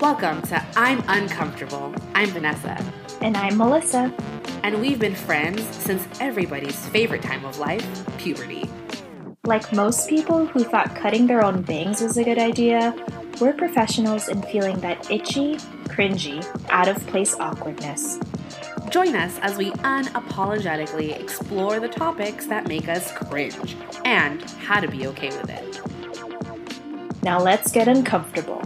Welcome to I'm Uncomfortable. I'm Vanessa. And I'm Melissa. And we've been friends since everybody's favorite time of life, puberty. Like most people who thought cutting their own bangs was a good idea, we're professionals in feeling that itchy, cringy, out of place awkwardness. Join us as we unapologetically explore the topics that make us cringe and how to be okay with it. Now let's get uncomfortable.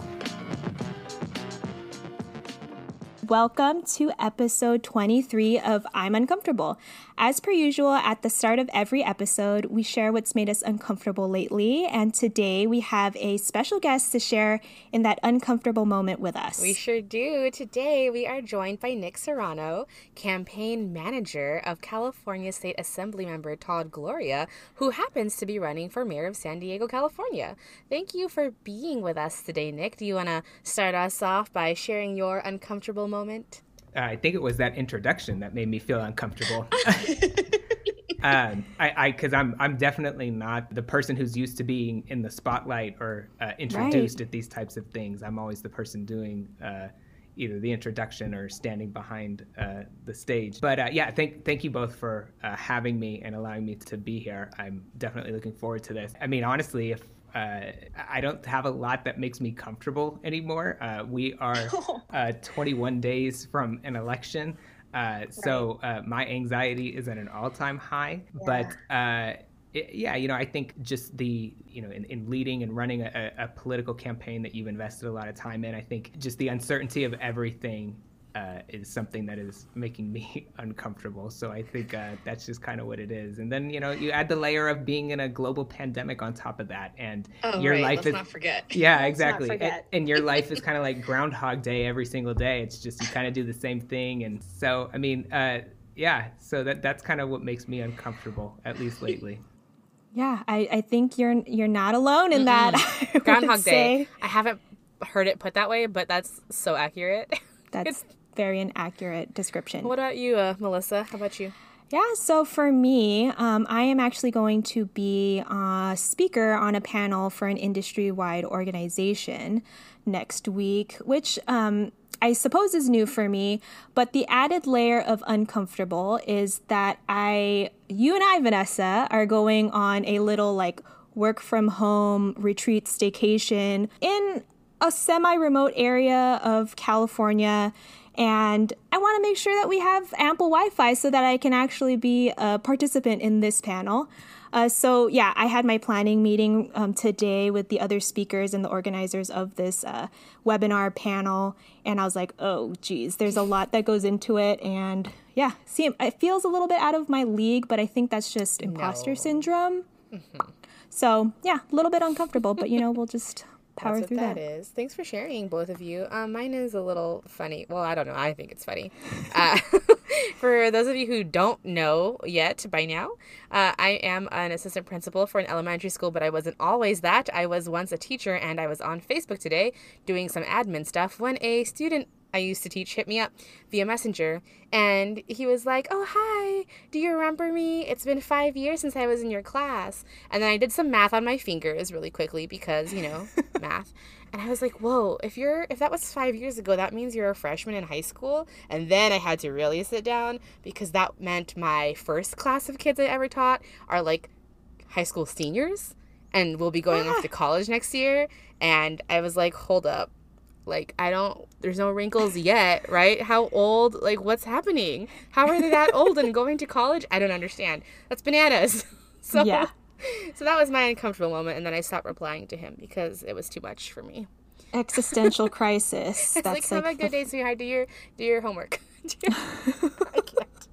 Welcome to episode 23 of I'm Uncomfortable. As per usual, at the start of every episode, we share what's made us uncomfortable lately. And today we have a special guest to share in that uncomfortable moment with us. We sure do. Today we are joined by Nick Serrano, campaign manager of California State Assembly member Todd Gloria, who happens to be running for mayor of San Diego, California. Thank you for being with us today, Nick. Do you want to start us off by sharing your uncomfortable moment? I think it was that introduction that made me feel uncomfortable. um, I, because I'm, I'm definitely not the person who's used to being in the spotlight or uh, introduced right. at these types of things. I'm always the person doing uh, either the introduction or standing behind uh, the stage. But uh, yeah, thank thank you both for uh, having me and allowing me to be here. I'm definitely looking forward to this. I mean, honestly, if uh, I don't have a lot that makes me comfortable anymore. Uh, we are uh, 21 days from an election. Uh, so uh, my anxiety is at an all-time high. Yeah. But uh, yeah, you know, I think just the, you know, in, in leading and running a, a, political campaign that you've invested a lot of time in, I think just the uncertainty of everything uh, is something that is making me uncomfortable. So I think uh, that's just kind of what it is. And then you know you add the layer of being in a global pandemic on top of that, and oh, your right. life Let's is not forget. Yeah, exactly. And, and, your life is kind of like Groundhog Day every single day. It's just you kind of do the same thing, and so I mean, uh, yeah. So that that's kind of what makes me uncomfortable, at least lately. Yeah, I, I think you're you're not alone in mm-hmm. that. Groundhog Day. I haven't heard it put that way, but that's so accurate. That's very inaccurate description. What about you, uh, Melissa? How about you? Yeah, so for me, um, I am actually going to be a speaker on a panel for an industry wide organization next week, which um, I suppose is new for me. But the added layer of uncomfortable is that I, you and I, Vanessa, are going on a little like work from home retreat staycation in a semi remote area of California and I want to make sure that we have ample Wi Fi so that I can actually be a participant in this panel. Uh, so, yeah, I had my planning meeting um, today with the other speakers and the organizers of this uh, webinar panel. And I was like, oh, geez, there's a lot that goes into it. And yeah, see, it feels a little bit out of my league, but I think that's just imposter no. syndrome. Mm-hmm. So, yeah, a little bit uncomfortable, but you know, we'll just power That's through that. that. is. Thanks for sharing, both of you. Um, mine is a little funny. Well, I don't know. I think it's funny. Uh, for those of you who don't know yet by now, uh, I am an assistant principal for an elementary school, but I wasn't always that. I was once a teacher, and I was on Facebook today doing some admin stuff when a student I used to teach hit me up via Messenger and he was like, Oh, hi, do you remember me? It's been five years since I was in your class. And then I did some math on my fingers really quickly because, you know, math. And I was like, Whoa, if you're, if that was five years ago, that means you're a freshman in high school. And then I had to really sit down because that meant my first class of kids I ever taught are like high school seniors and will be going off to college next year. And I was like, Hold up like I don't there's no wrinkles yet, right? How old? Like what's happening? How are they that old and going to college? I don't understand. That's bananas. so yeah. So that was my uncomfortable moment and then I stopped replying to him because it was too much for me. Existential crisis. it's That's like, like have a good day, sweetheart. Do your do your homework. I can't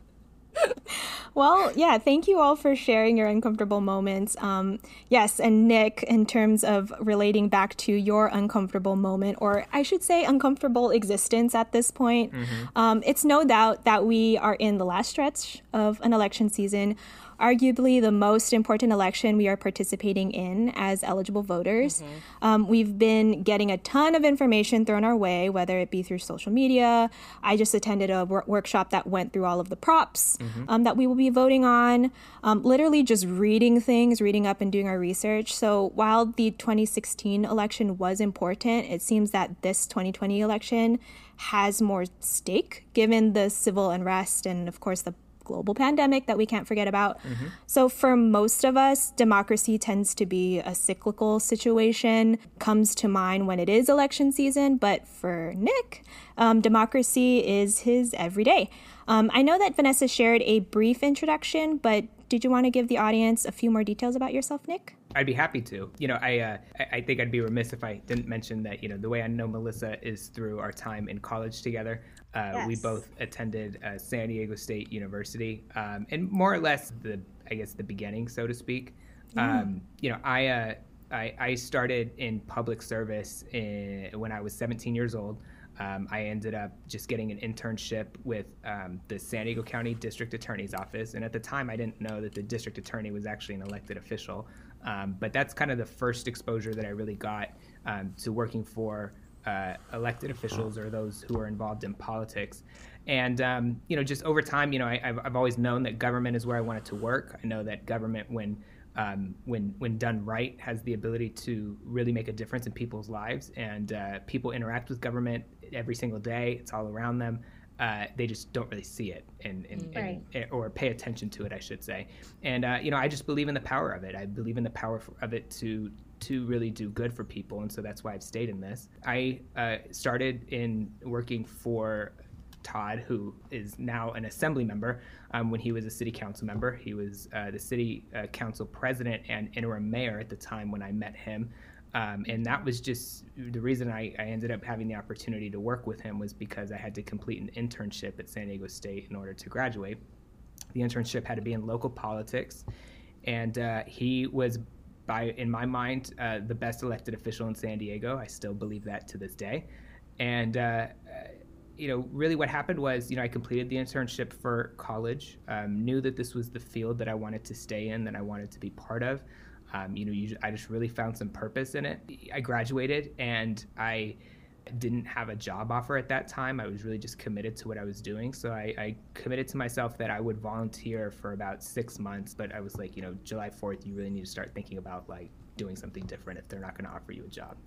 well, yeah, thank you all for sharing your uncomfortable moments. Um, yes, and Nick, in terms of relating back to your uncomfortable moment, or I should say, uncomfortable existence at this point, mm-hmm. um, it's no doubt that we are in the last stretch of an election season. Arguably the most important election we are participating in as eligible voters. Mm-hmm. Um, we've been getting a ton of information thrown our way, whether it be through social media. I just attended a wor- workshop that went through all of the props mm-hmm. um, that we will be voting on, um, literally just reading things, reading up, and doing our research. So while the 2016 election was important, it seems that this 2020 election has more stake given the civil unrest and, of course, the global pandemic that we can't forget about. Mm-hmm. So, for most of us, democracy tends to be a cyclical situation, comes to mind when it is election season. But for Nick, um, democracy is his everyday. Um, I know that Vanessa shared a brief introduction, but did you want to give the audience a few more details about yourself, Nick? I'd be happy to. You know, I uh, I think I'd be remiss if I didn't mention that. You know, the way I know Melissa is through our time in college together. Uh, yes. We both attended uh, San Diego State University, um, and more or less the, I guess, the beginning, so to speak. Um, you know, I, uh, I, I started in public service in, when I was 17 years old. Um, I ended up just getting an internship with um, the San Diego County District Attorney's Office, and at the time, I didn't know that the district attorney was actually an elected official. Um, but that's kind of the first exposure that I really got um, to working for uh, elected officials or those who are involved in politics. And um, you know, just over time, you know, I, have I've always known that government is where I wanted to work. I know that government, when um, when when done right, has the ability to really make a difference in people's lives. And uh, people interact with government every single day. It's all around them. Uh, they just don't really see it and, and, mm. right. and, or pay attention to it, I should say. And uh, you know, I just believe in the power of it. I believe in the power of it to to really do good for people, and so that's why I've stayed in this. I uh, started in working for Todd, who is now an assembly member. Um, when he was a city council member, he was uh, the city uh, council president and interim mayor at the time when I met him. Um, and that was just the reason I, I, ended up having the opportunity to work with him was because I had to complete an internship at San Diego State in order to graduate. The internship had to be in local politics, and uh, he was by, in my mind, uh, the best elected official in San Diego. I still believe that to this day. And, uh, you know, really what happened was, you know, I completed the internship for college, um, knew that this was the field that I wanted to stay in, that I wanted to be part of. Um, you know, you, I just really found some purpose in it. I graduated and I didn't have a job offer at that time. I was really just committed to what I was doing. So I, I, committed to myself that I would volunteer for about six months. But I was like, you know, July 4th, you really need to start thinking about like doing something different if they're not going to offer you a job.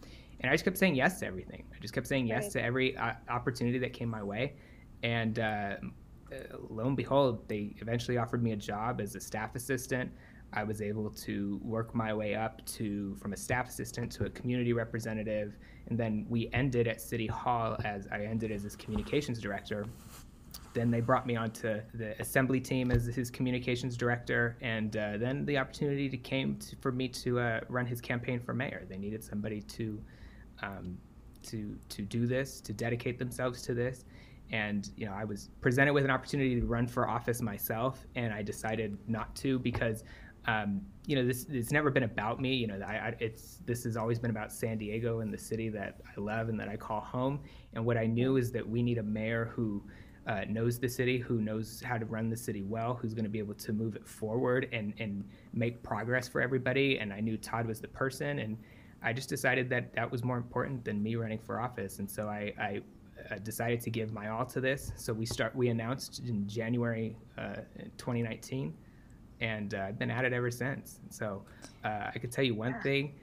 And I just kept saying yes to everything. I just kept saying yes right. to every uh, opportunity that came my way. And uh, lo and behold, they eventually offered me a job as a staff assistant. I was able to work my way up to from a staff assistant to a community representative, and then we ended at City Hall as I ended as his communications director. Then they brought me onto the assembly team as his communications director, and uh, then the opportunity to came to, for me to uh, run his campaign for mayor. They needed somebody to um, to to do this, to dedicate themselves to this, and you know I was presented with an opportunity to run for office myself, and I decided not to because um, you know, this it's never been about me. You know, I, I, it's this has always been about San Diego and the city that I love and that I call home. And what I knew is that we need a mayor who uh, knows the city, who knows how to run the city well, who's going to be able to move it forward and and make progress for everybody. And I knew Todd was the person, and I just decided that that was more important than me running for office. And so I, I uh, decided to give my all to this. So we start. We announced in January uh, 2019 and uh, I've been at it ever since. So uh, I could tell you one thing.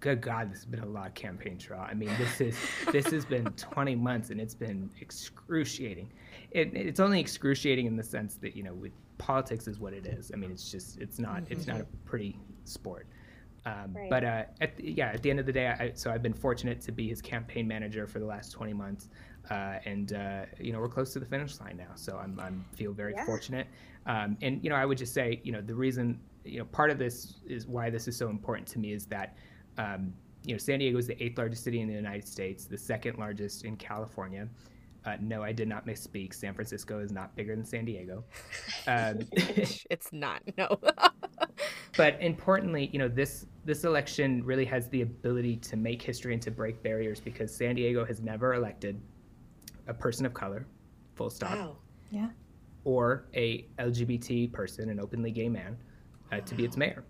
Good God, this has been a lot of campaign trail. I mean, this is this has been 20 months, and it's been excruciating. It, it's only excruciating in the sense that you know, with politics is what it is. I mean, it's just it's not mm-hmm. it's not a pretty sport. Um, right. But uh, at the, yeah, at the end of the day, I, so I've been fortunate to be his campaign manager for the last 20 months, uh, and uh, you know we're close to the finish line now. So I'm, I'm feel very yeah. fortunate. Um, and you know, I would just say, you know, the reason, you know, part of this is why this is so important to me is that, um, you know, San Diego is the eighth largest city in the United States, the second largest in California. Uh, no, I did not misspeak. San Francisco is not bigger than San Diego. Um, it's not. No. but importantly, you know, this this election really has the ability to make history and to break barriers because San Diego has never elected a person of color. Full stop. Wow. Yeah or a LGBT person, an openly gay man, uh, to be its mayor,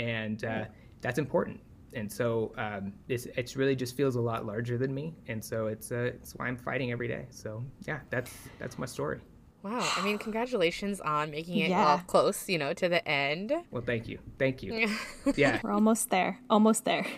and uh, that's important. And so um, it's it's really just feels a lot larger than me, and so it's uh, it's why I'm fighting every day. So yeah, that's that's my story. Wow. I mean, congratulations on making it Yeah. all close, you know, to the end. Well, thank you, thank you. Yeah, We're almost there. Almost there.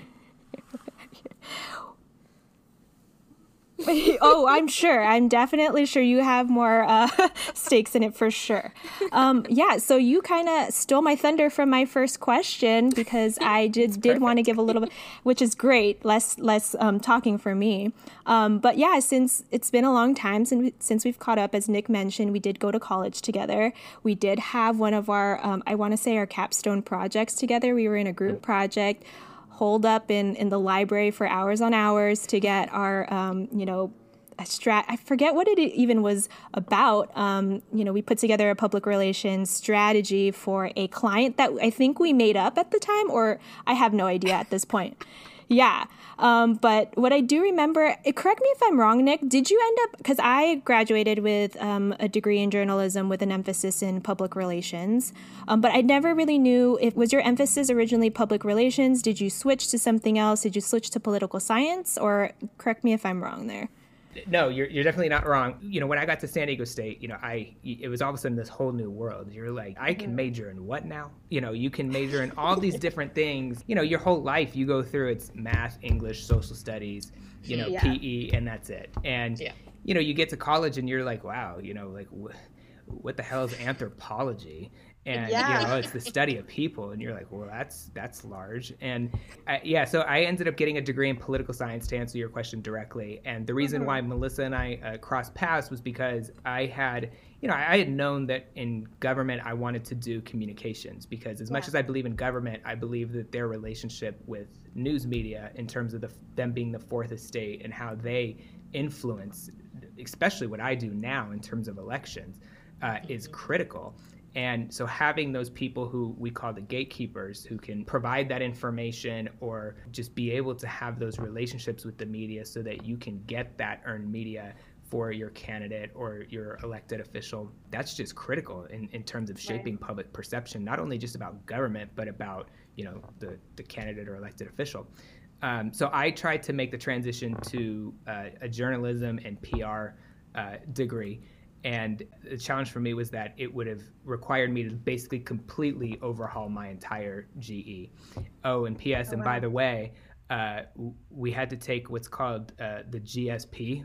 oh, I'm sure. I'm definitely sure you have more uh, stakes in it for sure. Um, yeah, so you kind of stole my thunder from my first question because I did did want to give a little bit, which is great. Less less um, talking for me. Um, but yeah, since it's been a long time since since we've caught up, as Nick mentioned, we did go to college together. We did have one of our, um, I want to say, our capstone projects together. We were in a group project holed up in, in the library for hours on hours to get our, um, you know, a strat. I forget what it even was about. Um, you know, we put together a public relations strategy for a client that I think we made up at the time, or I have no idea at this point. Yeah. Um, but what I do remember, eh, correct me if I'm wrong, Nick, did you end up, because I graduated with um, a degree in journalism with an emphasis in public relations, um, but I never really knew if, was your emphasis originally public relations? Did you switch to something else? Did you switch to political science? Or correct me if I'm wrong there. No, you're you're definitely not wrong. You know, when I got to San Diego State, you know, I it was all of a sudden this whole new world. You're like, I can major in what now? You know, you can major in all these different things. You know, your whole life you go through it's math, English, social studies, you know, Yeah. PE, and that's it. And Yeah. you know, you get to college and you're like, wow, you know, like wh- what the hell is anthropology? And Yeah. you know, it's the study of people, and you're like, well, that's that's large. And uh, yeah, so I ended up getting a degree in political science to answer your question directly. And the reason why Melissa and I uh, crossed paths was because I had, you know, I had known that in government I wanted to do communications because as much as I believe in government, I believe that their relationship with news media in terms of the, them being the fourth estate and how they influence, especially what I do now in terms of elections, uh, is critical. And so having those people who we call the gatekeepers who can provide that information or just be able to have those relationships with the media so that you can get that earned media for your candidate or your elected official, that's just critical in, in terms of shaping public perception, not only just about government, but about, you know, the, the candidate or elected official. Um, so I tried to make the transition to uh, a journalism and PR uh, degree. And the challenge for me was that it would have required me to basically completely overhaul my entire GE. Oh, and PS, and by the way, uh, we had to take what's called uh, the GSP.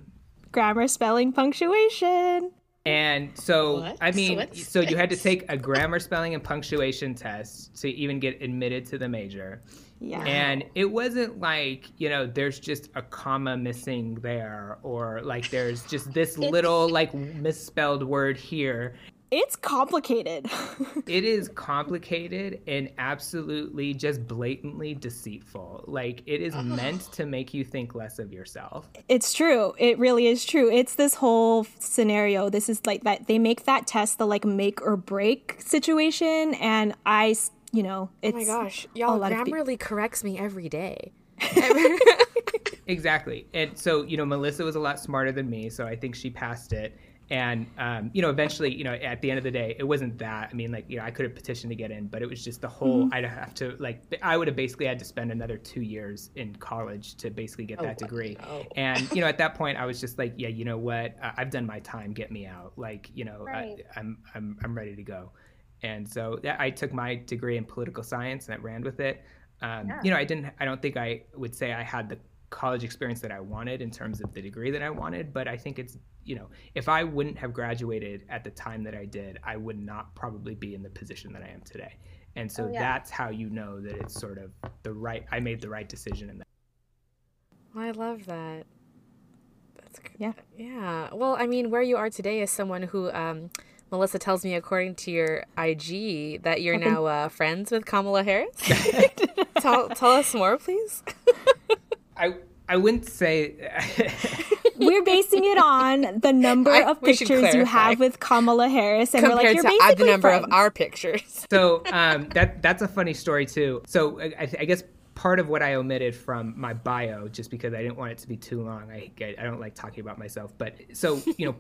Grammar, spelling, punctuation. And so, What? I mean, What's so you had to take a grammar, spelling, and punctuation test to even get admitted to the major. Yeah. And it wasn't like, you know, there's just a comma missing there or like there's just this little like misspelled word here. It's complicated. It is complicated and absolutely just blatantly deceitful. Like it is meant to make you think less of yourself. It's true. It really is true. It's this whole scenario. This is like that they make that test the like make or break situation and I, you know, Oh my gosh. Y'all, lot of Grammarly corrects me every day. Exactly. And so, you know, Melissa was a lot smarter than me, so I think she passed it. And um, you know, eventually, you know, at the end of the day, it wasn't that. I mean, like, you know, I could have petitioned to get in, but it was just the whole. I'd have to like, I would have basically had to spend another two years in college to basically get that degree. And you know, at that point, I was just like, yeah, you know what? I- I've done my time. Get me out. Like, you know, Right. I, I'm I'm I'm ready to go. And so yeah, I took my degree in political science and I ran with it. Um, You know, I didn't. I don't think I would say I had the college experience that I wanted in terms of the degree that I wanted, but I think it's you know, if I wouldn't have graduated at the time that I did, I would not probably be in the position that I am today. And so Oh, yeah. that's how you know that it's sort of the right. I made the right decision in that. I love that. That's g- Yeah. Yeah. Well, I mean, where you are today is someone who um, Melissa tells me, according to your IG, that you're now uh, friends with Kamala Harris. tell, tell us more, please. I I wouldn't say. We're basing it on the number I- of pictures you have with Kamala Harris, and we're like, you're basically the number friends. of our pictures. so um, that that's a funny story too. So I, I guess part of what I omitted from my bio, just because I didn't want it to be too long. I I don't like talking about myself, but so you know.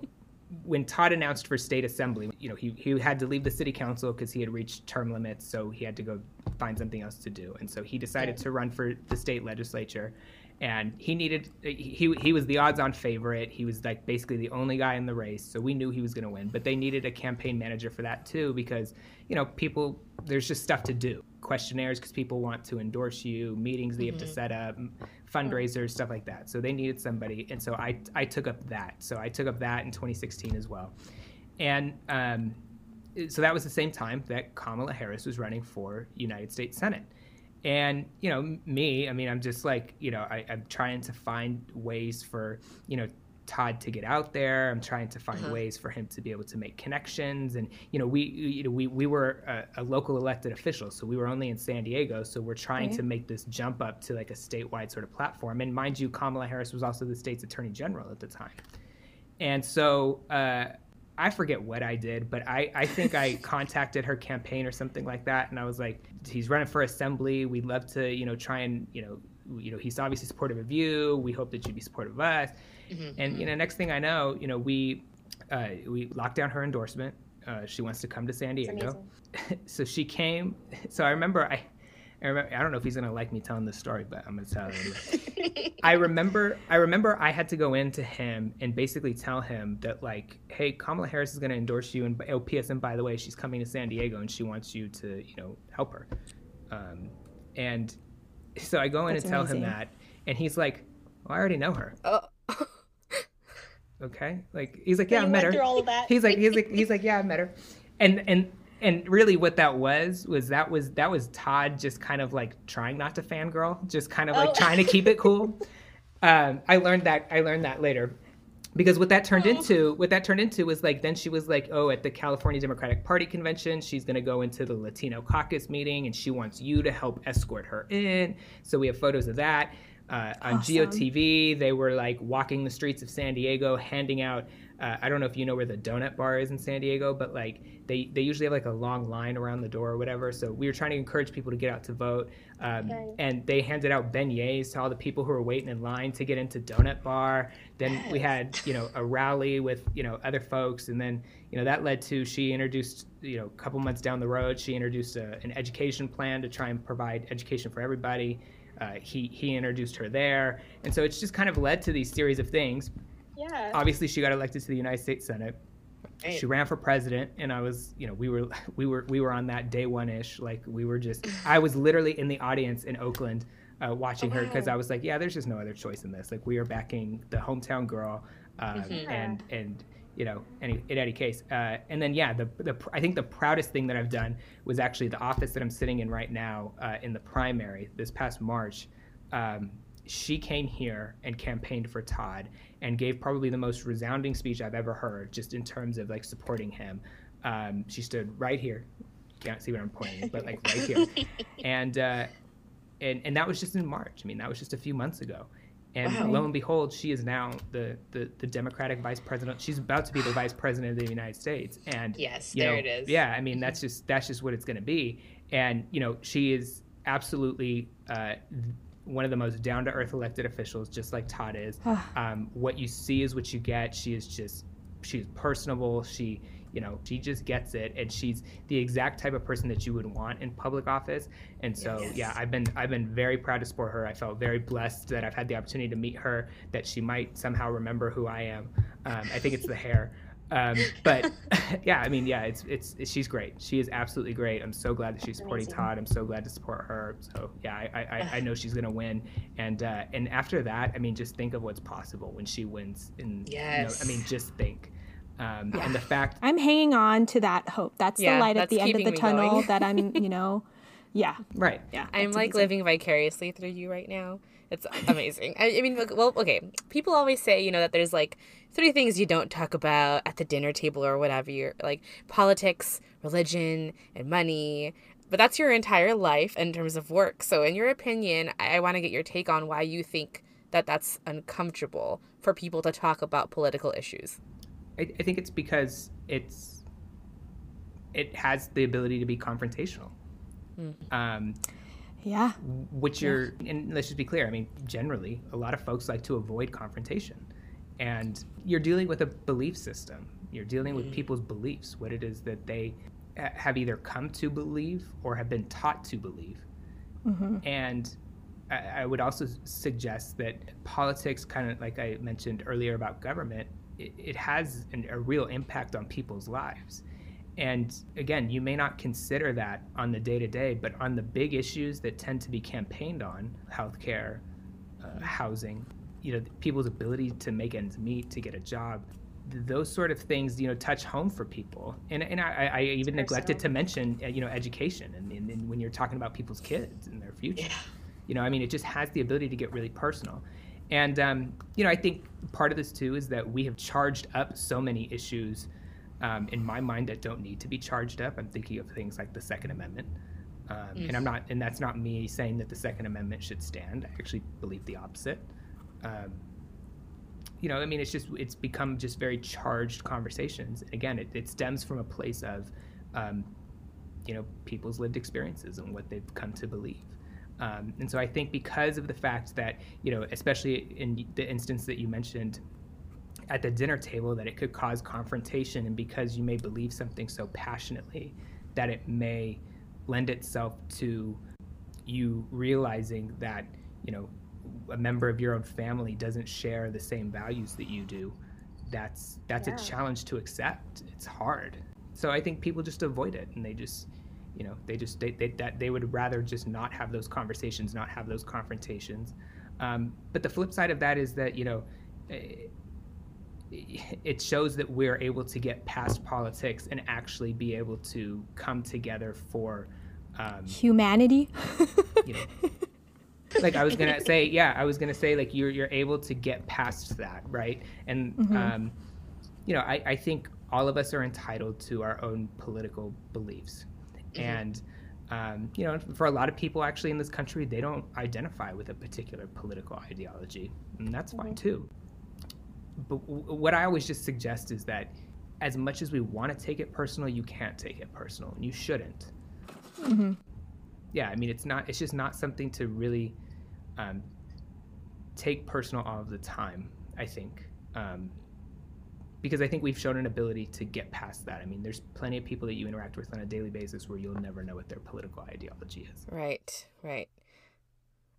When Todd announced for state assembly, you know, he, he had to leave the city council because he had reached term limits, so he had to go find something else to do. And so he decided to run for the state legislature. And he needed, he, he was the odds on favorite. He was like basically the only guy in the race. So we knew he was going to win. But they needed a campaign manager for that too because, you know, people, there's just stuff to do. Questionnaires because people want to endorse you, meetings that you have to set up, fundraisers, stuff like that. So they needed somebody. And so I, I took up that. So I took up that in 2016 as well. And, um, so that was the same time that Kamala Harris was running for United States Senate. And, you know, me, I mean, I'm just like, you know, I, am trying to find ways for, you know, Todd to get out there. I'm trying to find uh-huh. ways for him to be able to make connections. And, you know, we, you know, we, we were a, a local elected official, so we were only in San Diego. So we're trying to make this jump up to like a statewide sort of platform. And mind you, Kamala Harris was also the state's attorney general at the time. And so, uh, I forget what I did, but I, I think I contacted her campaign or something like that, and I was like, he's running for assembly. We'd love to, you know, try and, you know, you know, he's obviously supportive of you. We hope that you'd be supportive of us. Mm-hmm. And you know, next thing I know, you know, we uh, we locked down her endorsement. Uh, she wants to come to San Diego, so she came. So I remember I I, remember, I don't know if he's gonna like me telling this story, but I'm gonna tell it. I remember, I remember I had to go in to him and basically tell him that like, hey, Kamala Harris is gonna endorse you, and oh, P.S. and by the way, she's coming to San Diego and she wants you to, you know, help her. Um, and so I go in That's and tell amazing. him that, and he's like, well, I already know her. Oh. okay, like he's like, yeah, I met her. He's like, he's like, he's like, yeah, I met her, and and and really what that was was that was that was Todd just kind of like trying not to fangirl, just kind of like oh. trying to keep it cool. Um, I learned that I learned that later because what that turned oh. into what that turned into was like then she was like oh at the california democratic party convention she's going to go into the latino caucus meeting and she wants you to help escort her in so we have photos of that uh, on awesome. GOTV. They were like walking the streets of San Diego, handing out. Uh, I don't know if you know where the donut bar is in San Diego, but like they, they usually have like a long line around the door or whatever. So we were trying to encourage people to get out to vote. Um, okay. And they handed out beignets to all the people who were waiting in line to get into donut bar. Then yes. we had, you know, a rally with, you know, other folks. And then, you know, that led to she introduced, you know, a couple months down the road, she introduced a, an education plan to try and provide education for everybody. Uh, he he introduced her there, and so it's just kind of led to these series of things. Yeah. Obviously, she got elected to the United States Senate. Right. She ran for president, and I was, you know, we were we were we were on that day one ish. Like we were just, I was literally in the audience in Oakland. Uh, watching oh, her because I was like, yeah, there's just no other choice in this. Like we are backing the hometown girl, um, mm-hmm. and and you know, any, in any case. Uh, and then, yeah, the, the, I think the proudest thing that I've done was actually the office that I'm sitting in right now uh, in the primary this past March. Um, she came here and campaigned for Todd and gave probably the most resounding speech I've ever heard, just in terms of like supporting him. Um, she stood right here. Can't see what I'm pointing, but like right here, and uh, and and that was just in March. I mean, that was just a few months ago. And wow. lo and behold, she is now the, the, the Democratic vice president. She's about to be the vice president of the United States. And yes, there know, it is. Yeah, I mean that's just that's just what it's going to be. And you know, she is absolutely uh, one of the most down to earth elected officials, just like Todd is. um, what you see is what you get. She is just she's personable. She you know she just gets it and she's the exact type of person that you would want in public office and so yes. yeah i've been i've been very proud to support her i felt very blessed that i've had the opportunity to meet her that she might somehow remember who i am um, i think it's the hair um, but yeah, I mean, yeah, it's, it's, she's great. She is absolutely great. I'm so glad that she's supporting Amazing. Todd. I'm so glad to support her. So yeah, I I, I know she's gonna win. And uh, and after that, I mean, just think of what's possible when she wins. And yes, you know, I mean, just think. Um, yeah. And the fact I'm hanging on to that hope. That's yeah, the light at the end of the tunnel going. that I'm, you know, yeah. Right. Yeah. I'm like amazing. living vicariously through you right now. It's amazing. I, I, mean, well, okay. People always say, you know, that there's like three things you don't talk about at the dinner table or whatever. You're like politics, religion, and money. But that's your entire life in terms of work. So, in your opinion, I, I want to get your take on why you think that that's uncomfortable for people to talk about political issues. I, I think it's because it's it has the ability to be confrontational. Mm. Um, yeah. Which you're, yeah. and let's just be clear. I mean, generally, a lot of folks like to avoid confrontation, and you're dealing with a belief system You're dealing with people's beliefs, what it is that they have either come to believe or have been taught to believe. Mm-hmm. And I, would also suggest that politics, kind of like I mentioned earlier about government, it, it has an, a real impact on people's lives. And again, you may not consider that on the day to day, but on the big issues that tend to be campaigned on healthcare, uh, housing, you know, people's ability to make ends meet, to get a job, those sort of things, you know, touch home for people. And, and I, I even neglected to mention, uh, you know, education and, and, and, when you're talking about people's kids and their future. Yeah. You know, I mean, it just has the ability to get really personal. And, um, you know, I think part of this too is that we have charged up so many issues um, in my mind that don't need to be charged up. I'm thinking of things like the Second Amendment. Um, mm. And I'm not, and that's not me saying that the Second Amendment should stand. I actually believe the opposite. Um, you know, I mean, it's just it's become just very charged conversations. And again, it, it stems from a place of, um, you know, people's lived experiences and what they've come to believe. Um, and so I think because of the fact that, you know, especially in the instance that you mentioned at the dinner table, that it could cause confrontation, and because you may believe something so passionately, that it may lend itself to you realizing that, you know, a member of your own family doesn't share the same values that you do, that's that's yeah. a challenge to accept. It's hard. So I think people just avoid it and they just you know they just they, they that they would rather just not have those conversations not have those confrontations um, but the flip side of that is that you know eh, it shows that we're able to get past politics and actually be able to come together for um, humanity you know like I was gonna say, yeah, I was gonna say like you're you're able to get past that, right? And mm-hmm. um, you know, I, I think all of us are entitled to our own political beliefs, mm-hmm. and um, you know, for a lot of people actually in this country, they don't identify with a particular political ideology, and that's mm-hmm. fine too. But w- what I always just suggest is that as much as we want to take it personal, you can't take it personal, and you shouldn't. Mm-hmm yeah, I mean, it's not. It's just not something to really um, take personal all of the time. I think. Um, because I think we've shown an ability to get past that. I mean, there's plenty of people that you interact with on a daily basis where you'll never know what their political ideology is. Right, right.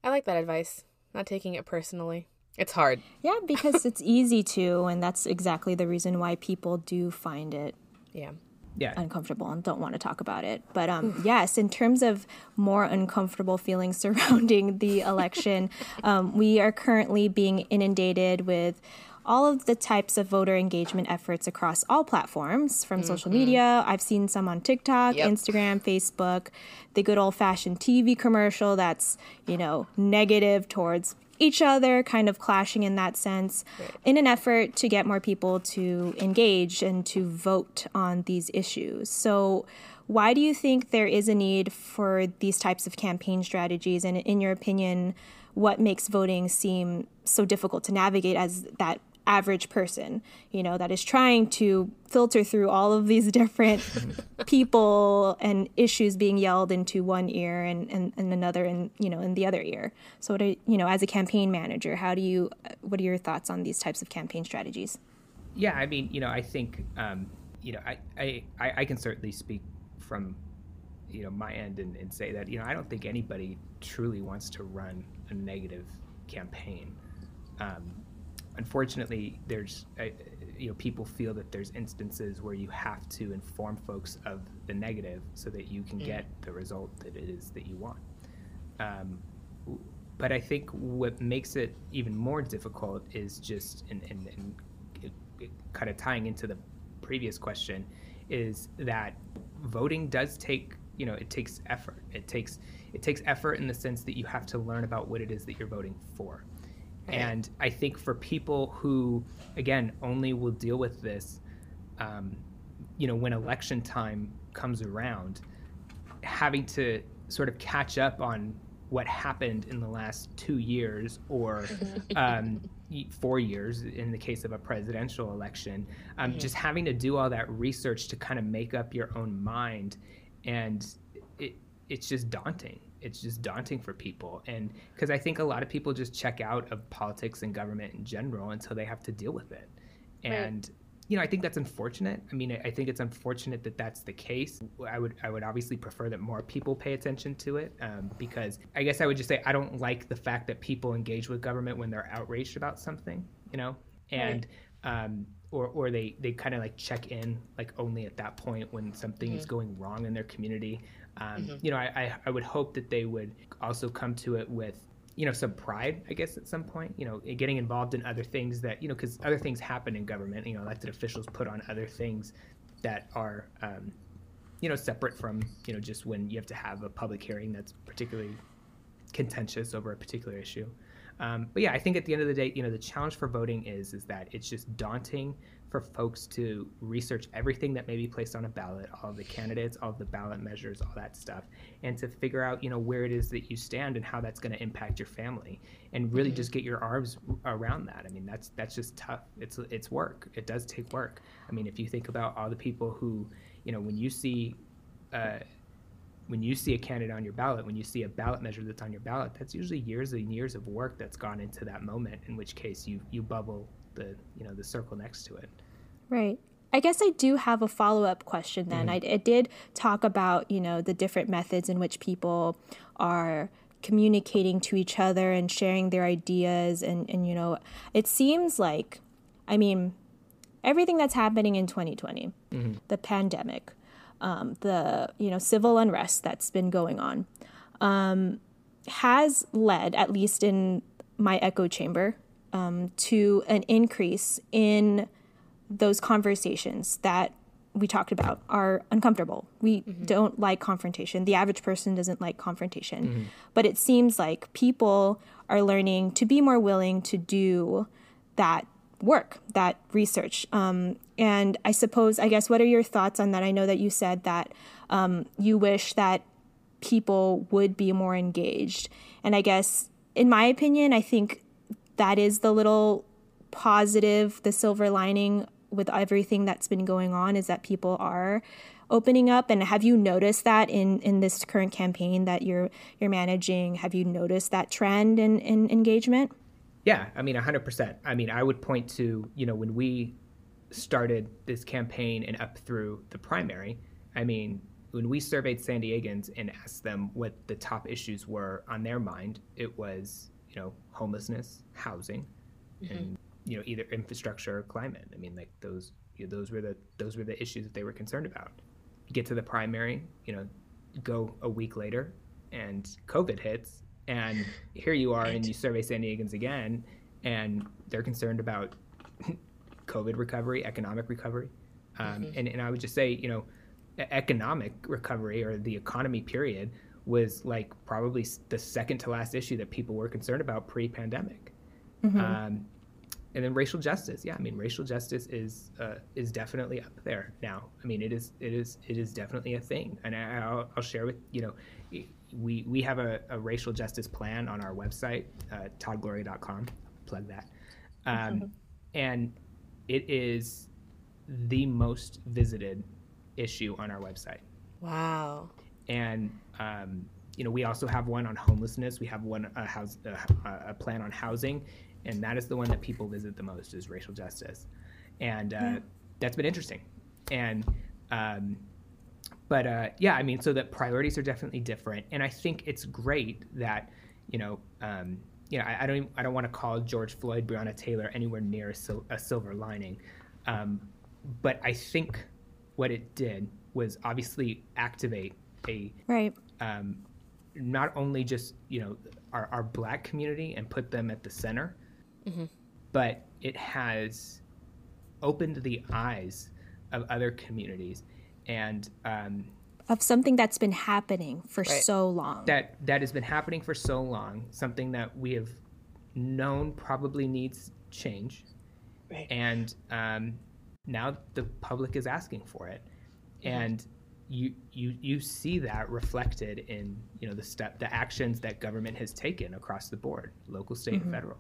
I like that advice. Not taking it personally. It's hard. Yeah, because it's easy to, and that's exactly the reason why people do find it. Yeah yeah. uncomfortable and don't want to talk about it. But um, yes, in terms of more uncomfortable feelings surrounding the election, um, we are currently being inundated with all of the types of voter engagement efforts across all platforms from mm-hmm. social media. I've seen some on TikTok, yep. Instagram, Facebook, the good old fashioned TV commercial that's, you know, negative towards each other, kind of clashing in that sense, right. in an effort to get more people to engage and to vote on these issues. So, why do you think there is a need for these types of campaign strategies? And in your opinion, what makes voting seem so difficult to navigate as that average person, you know, that is trying to filter through all of these different people and issues being yelled into one ear and, and, and another and you know, in the other ear. So, what are, you know, as a campaign manager, how do you, what are your thoughts on these types of campaign strategies? Yeah, I mean, you know, I think, um, you know, I, I, I can certainly speak from, you know, my end and, and say that, you know, I don't think anybody truly wants to run a negative campaign. Um, unfortunately, there's uh, you know people feel that there's instances where you have to inform folks of the negative so that you can mm. get the result that it is that you want. Um, but I think what makes it even more difficult is just and in, in it, it kind of tying into the previous question is that voting does take you know it takes effort it takes it takes effort in the sense that you have to learn about what it is that you're voting for and I think for people who, again, only will deal with this, um, you know, when election time comes around, having to sort of catch up on what happened in the last two years or um, four years in the case of a presidential election, um, mm-hmm. just having to do all that research to kind of make up your own mind. And it, it's just daunting it's just daunting for people and because i think a lot of people just check out of politics and government in general until they have to deal with it and you know, I think that's unfortunate. I mean, I think it's unfortunate that that's the case. I would, I would obviously prefer that more people pay attention to it um, because I guess I would just say I don't like the fact that people engage with government when they're outraged about something, you know, and right. um, or or they they kind of like check in like only at that point when something mm-hmm. is going wrong in their community. Um, mm-hmm. You know, I, I would hope that they would also come to it with you know some pride i guess at some point you know getting involved in other things that you know because other things happen in government you know elected officials put on other things that are um, you know separate from you know just when you have to have a public hearing that's particularly contentious over a particular issue um, but yeah i think at the end of the day you know the challenge for voting is is that it's just daunting for folks to research everything that may be placed on a ballot, all of the candidates, all of the ballot measures, all that stuff, and to figure out, you know, where it is that you stand and how that's going to impact your family, and really mm-hmm. just get your arms around that. I mean, that's that's just tough. It's it's work. It does take work. I mean, if you think about all the people who, you know, when you see. Uh, when you see a candidate on your ballot, when you see a ballot measure that's on your ballot, that's usually years and years of work that's gone into that moment. In which case, you you bubble the you know the circle next to it. Right. I guess I do have a follow up question then. Mm-hmm. I, I did talk about you know the different methods in which people are communicating to each other and sharing their ideas and and you know it seems like I mean everything that's happening in 2020 mm-hmm. the pandemic um, the you know civil unrest that's been going on um, has led at least in my echo chamber um, to an increase in those conversations that we talked about are uncomfortable. We mm-hmm. don't like confrontation. The average person doesn't like confrontation. Mm-hmm. But it seems like people are learning to be more willing to do that work, that research. Um, and I suppose, I guess, what are your thoughts on that? I know that you said that um, you wish that people would be more engaged. And I guess, in my opinion, I think that is the little positive, the silver lining with everything that's been going on is that people are opening up and have you noticed that in in this current campaign that you're you're managing have you noticed that trend in, in engagement yeah i mean 100% i mean i would point to you know when we started this campaign and up through the primary i mean when we surveyed san diegans and asked them what the top issues were on their mind it was you know homelessness, housing, mm-hmm. and you know either infrastructure or climate. I mean, like those you know, those were the those were the issues that they were concerned about. You get to the primary, you know, go a week later, and COVID hits, and here you are, right. and you survey San Diegans again, and they're concerned about COVID recovery, economic recovery, um, mm-hmm. and and I would just say, you know, economic recovery or the economy period was like probably the second to last issue that people were concerned about pre-pandemic. Mm-hmm. Um, and then racial justice, yeah, I mean, racial justice is uh, is definitely up there now. I mean, it is it is it is definitely a thing, and I, will I'll share with you know, we we have a, a racial justice plan on our website, uh, toddgloria.com. Plug that, um, mm-hmm. and it is the most visited issue on our website. Wow and um, you know we also have one on homelessness. We have one a house a, a, plan on housing, and that is the one that people visit the most is racial justice, and uh, yeah. that's been interesting. And um, but uh, yeah, I mean, so the priorities are definitely different, and I think it's great that you know. Um, you know, I, I don't. Even, I don't want to call George Floyd, Breonna Taylor anywhere near a, sil- a silver lining, um, but I think what it did was obviously activate a right um, not only just you know our, our black community and put them at the center mm-hmm. but it has opened the eyes of other communities and um, of something that's been happening for right. so long that that has been happening for so long something that we have known probably needs change right. and um, now the public is asking for it mm-hmm. and you you you see that reflected in you know the step the actions that government has taken across the board, local, state, mm-hmm. and federal.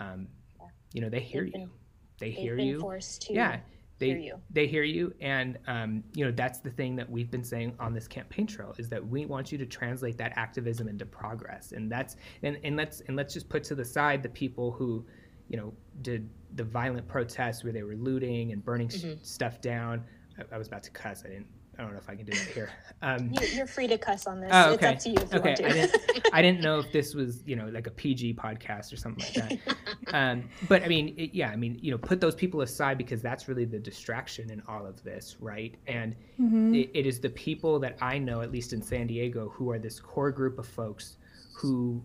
Um, yeah. You know they hear been, you, they hear you. yeah, they hear you. they hear you, and um, you know that's the thing that we've been saying on this campaign trail is that we want you to translate that activism into progress, and that's and, and let's and let's just put to the side the people who you know, did the violent protests where they were looting and burning mm-hmm. stuff down. I, I, was about to cuss. I didn't. I don't know if I can do that here. Um, you're free to cuss on this. Oh, okay. It's up to you if okay. you want to. I didn't, I didn't know if this was, you know, like a PG podcast or something like that. um, but I mean, it, yeah, I mean, you know, put those people aside because that's really the distraction in all of this, right? And mm-hmm. it, it is the people that I know, at least in San Diego, who are this core group of folks who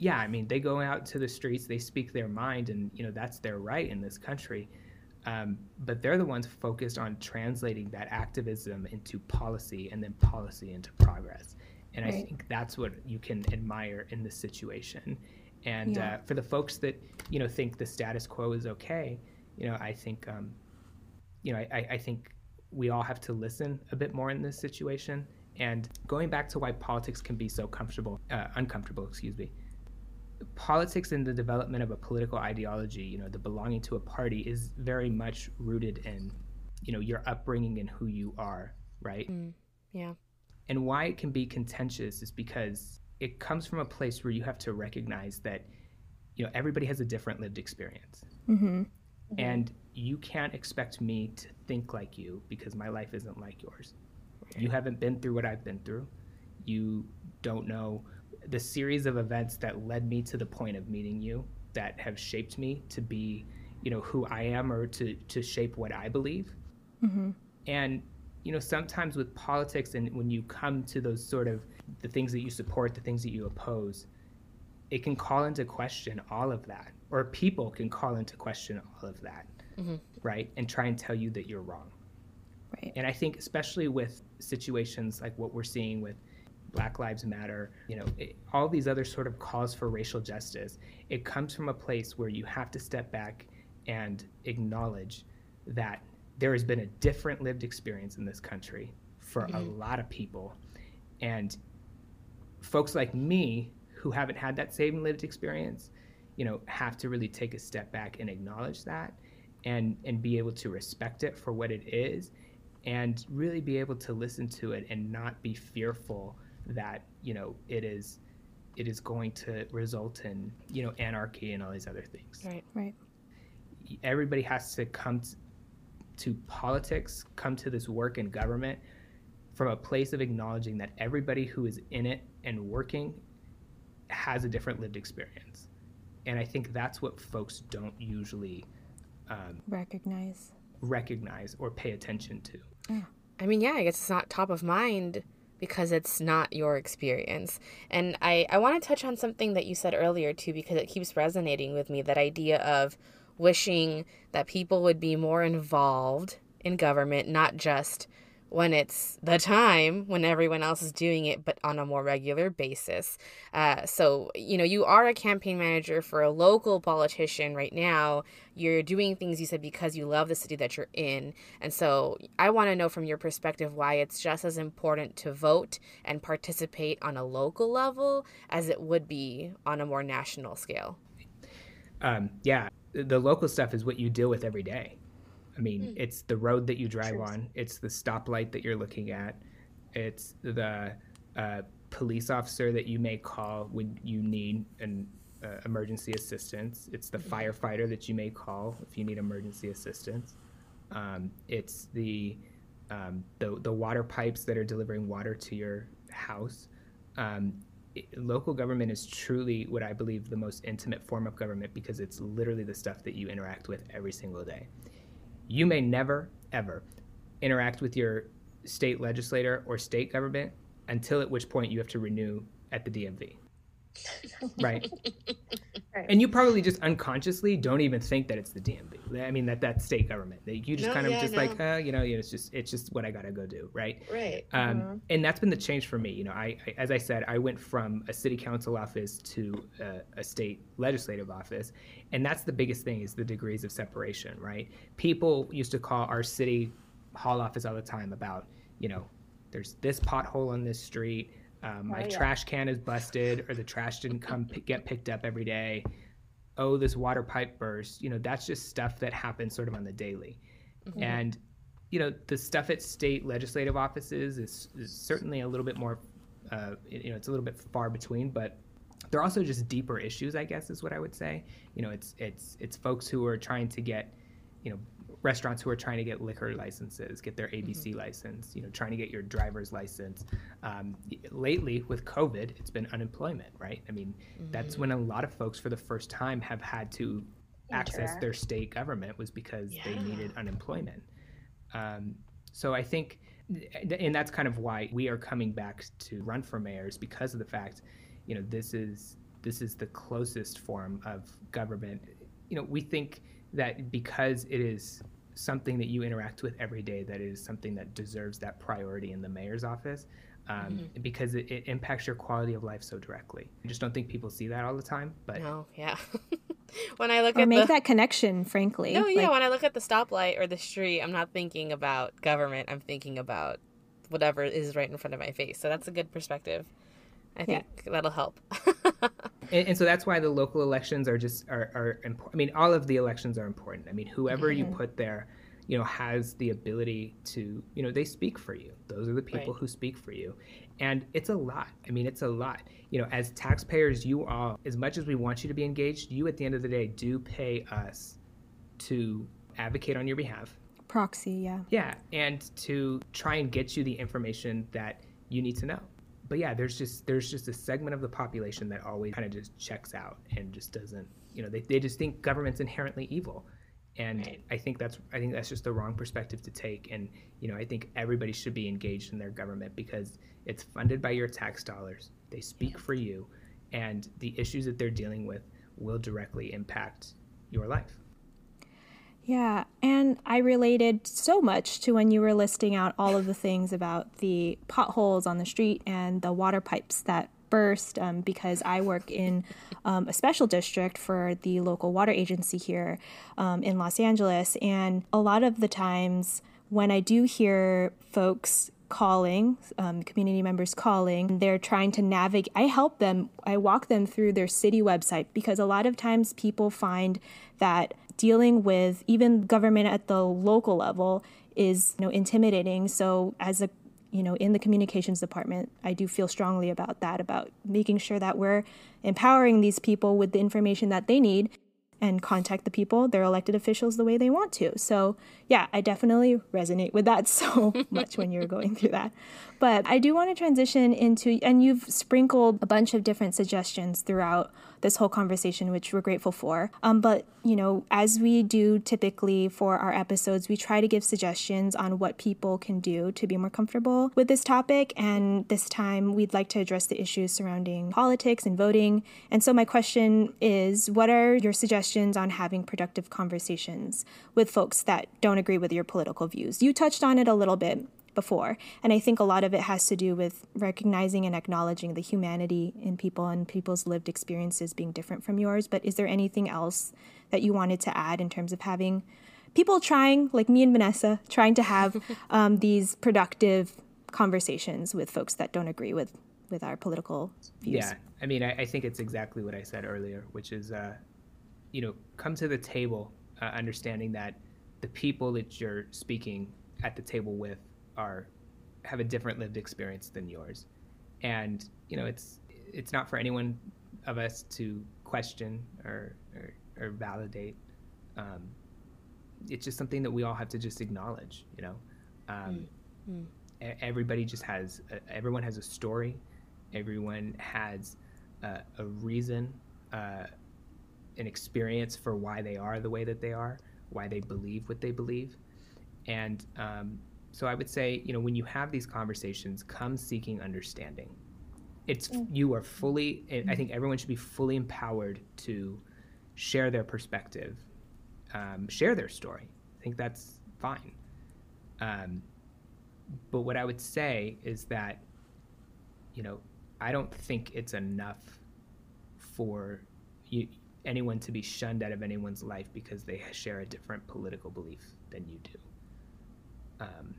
yeah, I mean, they go out to the streets, they speak their mind, and you know that's their right in this country. Um, but they're the ones focused on translating that activism into policy and then policy into progress. And right. I think that's what you can admire in this situation. And yeah. uh, for the folks that you know think the status quo is okay, you know, I think, um, you know, I, I think we all have to listen a bit more in this situation. And going back to why politics can be so comfortable, uh, uncomfortable, excuse me, politics and the development of a political ideology, you know, the belonging to a party is very much rooted in, you know, your upbringing and who you are, right? Mm, yeah. And why it can be contentious is because it comes from a place where you have to recognize that, you know, everybody has a different lived experience. Mm-hmm. And you can't expect me to think like you because my life isn't like yours. You haven't been through what I've been through. You don't know the series of events that led me to the point of meeting you that have shaped me to be you know who i am or to to shape what i believe mm-hmm. and you know sometimes with politics and when you come to those sort of the things that you support the things that you oppose it can call into question all of that or people can call into question all of that mm-hmm. right and try and tell you that you're wrong right and i think especially with situations like what we're seeing with Black Lives Matter, you know, it, all these other sort of calls for racial justice, it comes from a place where you have to step back and acknowledge that there has been a different lived experience in this country for mm-hmm. a lot of people. And folks like me who haven't had that same lived experience, you know, have to really take a step back and acknowledge that and and be able to respect it for what it is and really be able to listen to it and not be fearful that you know it is it is going to result in you know anarchy and all these other things. Right. Right. Everybody has to come to politics come to this work in government from a place of acknowledging that everybody who is in it and working has a different lived experience. And i think that's what folks don't usually um, recognize. recognize or pay attention to. Yeah. i mean yeah i guess it's not top of mind because it's not your experience. And I, I want to touch on something that you said earlier too, because it keeps resonating with me that idea of wishing that people would be more involved in government, not just when it's the time when everyone else is doing it, but on a more regular basis. Uh, so, you know, you are a campaign manager for a local politician right now. You're doing things you said because you love the city that you're in. And so I want to know from your perspective why it's just as important to vote and participate on a local level as it would be on a more national scale. Um, yeah, the local stuff is what you deal with every day. I mean, mm. it's the road that you drive True. on, it's the stoplight that you're looking at, it's the uh, police officer that you may call when you need an uh, emergency assistance. It's the mm-hmm. firefighter that you may call if you need emergency assistance. Um, it's the, um, the the water pipes that are delivering water to your house. Um, it, local government is truly what I believe the most intimate form of government because it's literally the stuff that you interact with every single day. You may never, ever interact with your state legislator or state government until at which point you have to renew at the DMV. right? Right? And you probably just unconsciously don't even think that it's the DMV. I mean that that's state government. That you just no, kind of yeah, just no. like, uh, you know, it's just it's just what I gotta go do, right? Right. Um, uh-huh. And that's been the change for me. You know, I, I, as I said, I went from a city council office to a, a state legislative office, and that's the biggest thing is the degrees of separation, right? People used to call our city hall office all the time about, you know, there's this pothole on this street um, my oh, yeah. trash can is busted, or the trash didn't come p- get picked up every day. Oh, this water pipe burst. You know, that's just stuff that happens sort of on the daily. Mm-hmm. And, you know, the stuff at state legislative offices is, is certainly a little bit more, uh, you know, it's a little bit far between, but they're also just deeper issues, I guess, is what I would say. You know, it's it's it's folks who are trying to get, you know, restaurants who are trying to get liquor licenses, get their ABC mm-hmm. license, you know, trying to get your driver's license. Um, lately, with COVID, it's been unemployment, right? I mean, mm-hmm. that's when a lot of folks, for the first time, have had to access their state government was because yeah. they needed unemployment. Um, so I think, and that's kind of why we are coming back to run for mayors because of the fact, you know, this is this is the closest form of government. You know, we think that because it is something that you interact with every day, that is something that deserves that priority in the mayor's office. Um, mm-hmm. because it, it, impacts your quality of life so directly. I just don't think people see that all the time. But no, yeah. when I look or at make the... that connection, frankly. No, yeah. Like... When I look at the stoplight or the street, I'm not thinking about government. I'm thinking about whatever is right in front of my face. So that's a good perspective. I think yeah. that'll help. and, and, so that's why the local elections are just are, are important. I mean, all of the elections are important. I mean, whoever mm-hmm. you put there, you know, has the ability to, you know, they speak for you. Those are the people right. who speak for you. And it's a lot. I mean, it's a lot. You know, as taxpayers, you all, as much as we want you to be engaged, you at the end of the day do pay us to advocate on your behalf. Proxy, yeah. Yeah, and to try and get you the information that you need to know. But yeah, there's just there's just a segment of the population that always kind of just checks out and just doesn't, you know, they, they just think government's inherently evil. And right. i think that's i think that's just the wrong perspective to take. And you know i think everybody should be engaged in their government because it's funded by your tax dollars. They speak for you. And the issues that they're dealing with will directly impact your life yeah, and I related so much to when you were listing out all of the things about the potholes on the street and the water pipes that burst um, because I work in um, a special district for the local water agency here um, in Los Angeles. And a lot of the times when I do hear folks calling, um, community members calling, they're trying to navigate. I help them, I walk them through their city website because a lot of times people find that dealing with even government at the local level is you know intimidating so as a you know, in the communications department, I do feel strongly about that, about making sure that we're empowering these people with the information that they need and contact the people, their elected officials, the way they want to. So, yeah, I definitely resonate with that so much when you're going through that. But I do want to transition into, and you've sprinkled a bunch of different suggestions throughout this whole conversation, which we're grateful for. Um, but, you know, as we do typically for our episodes, we try to give suggestions on what people can do to be more comfortable with this topic. And this time, we'd like to address the issues surrounding politics and voting. And so, my question is what are your suggestions on having productive conversations with folks that don't agree with your political views? You touched on it a little bit before. And I think a lot of it has to do with recognizing and acknowledging the humanity in people and people's lived experiences being different from yours. But is there anything else that you wanted to add in terms of having people trying, like me and Vanessa, trying to have um, these productive conversations with folks that don't agree with with our political views? Yeah, I mean, I, I think it's exactly what I said earlier, which is, uh, you know, come to the table uh, understanding that the people that you're speaking at the table with are have a different lived experience than yours, and you know it's it's not for anyone of us to question or or, or validate. Um, it's just something that we all have to just acknowledge. You know, um, mm. Mm. everybody just has a, everyone has a story. Everyone has a, a reason, uh, an experience for why they are the way that they are, why they believe what they believe, and um, so I would say, you know, when you have these conversations, come seeking understanding. It's mm. you are fully. I think everyone should be fully empowered to share their perspective, um, share their story. I think that's fine. Um, but what I would say is that, you know, I don't think it's enough for you, anyone to be shunned out of anyone's life because they share a different political belief than you do um,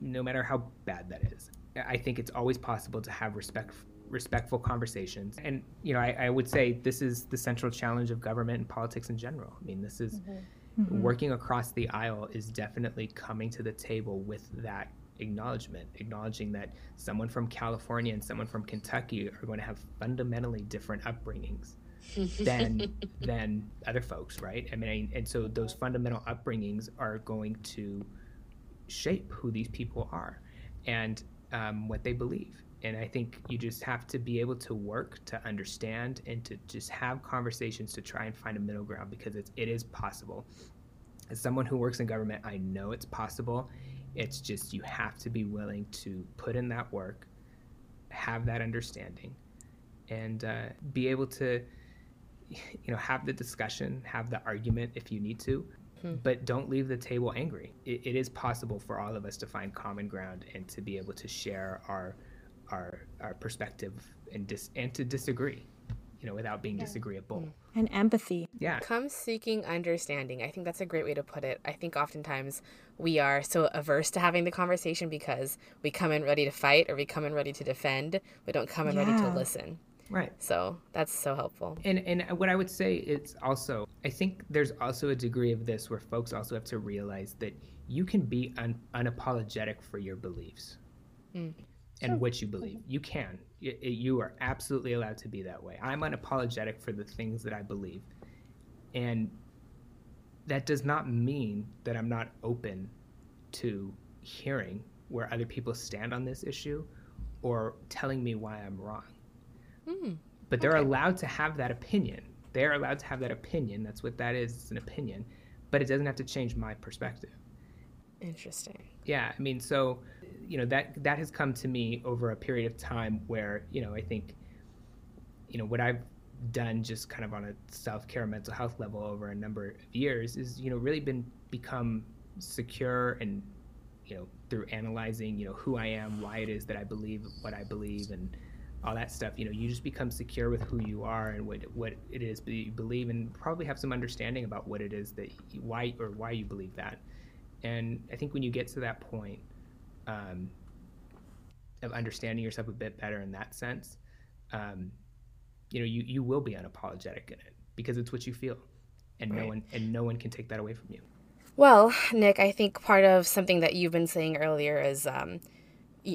no matter how bad that is. I think it's always possible to have respect, respectful conversations. And, you know, I, I, would say this is the central challenge of government and politics in general. I mean, this is mm-hmm. Mm-hmm. working across the aisle is definitely coming to the table with that acknowledgement, acknowledging that someone from California and someone from Kentucky are going to have fundamentally different upbringings than than other folks, right? I mean, and so those fundamental upbringings are going to shape who these people are and um, what they believe. And I think you just have to be able to work to understand and to just have conversations to try and find a middle ground because it's, it is possible. As someone who works in government, I know it's possible. It's just you have to be willing to put in that work, have that understanding, and uh, be able to, you know, have the discussion, have the argument if you need to, Hmm. But don't leave the table angry. It, it is possible for all of us to find common ground and to be able to share our our our perspective and dis and to disagree, you know, without being yeah. disagreeable. Hmm. And empathy. Yeah. Come seeking understanding. I think that's a great way to put it. I think oftentimes we are so averse to having the conversation because we come in ready to fight or we come in ready to defend. We don't come in yeah. ready to listen. Right. So that's so helpful. And and what I would say is also I think there's also a degree of this where folks also have to realize that you can be un- unapologetic for your beliefs mm. and sure. what you believe. You can. It, it, you are absolutely allowed to be that way. I'm unapologetic for the things that I believe. And that does not mean that I'm not open to hearing where other people stand on this issue or telling me why I'm wrong. Mm, but they're okay. allowed to have that opinion. They're allowed to have that opinion. That's what that is. It's an opinion, but it doesn't have to change my perspective. Interesting. Yeah, I mean, so you know that that has come to me over a period of time where you know I think you know what I've done just kind of on a self-care mental health level over a number of years is you know really been become secure and you know through analyzing you know who I am, why it is that I believe what I believe, and all that stuff. You know, you just become secure with who you are and what what it is that you believe, and probably have some understanding about what it is that you, why or why you believe that. And I think when you get to that point um, of understanding yourself a bit better in that sense, um, you know, you you will be unapologetic in it because it's what you feel, and right. no one and no one can take that away from you. Well, Nick, I think part of something that you've been saying earlier is um,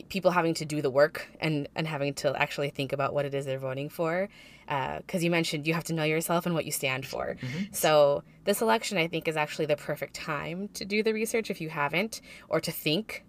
people having to do the work and and having to actually think about what it is they're voting for because uh, you mentioned you have to know yourself and what you stand for mm-hmm. so this election i think is actually the perfect time to do the research if you haven't or to think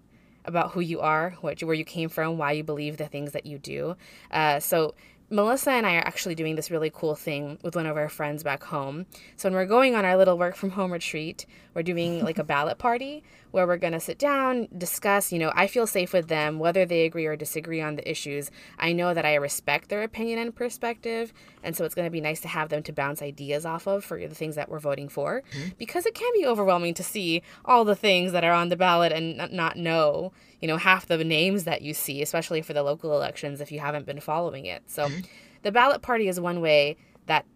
about who you are what, where you came from why you believe the things that you do uh, so Melissa and I are actually doing this really cool thing with one of our friends back home. So when we're going on our little work from home retreat, we're doing like a ballot party where we're going to sit down, discuss, you know, I feel safe with them whether they agree or disagree on the issues. I know that I respect their opinion and perspective, and so it's going to be nice to have them to bounce ideas off of for the things that we're voting for mm-hmm. because it can be overwhelming to see all the things that are on the ballot and not know, you know, half the names that you see, especially for the local elections if you haven't been following it. So mm-hmm. the ballot party is one way that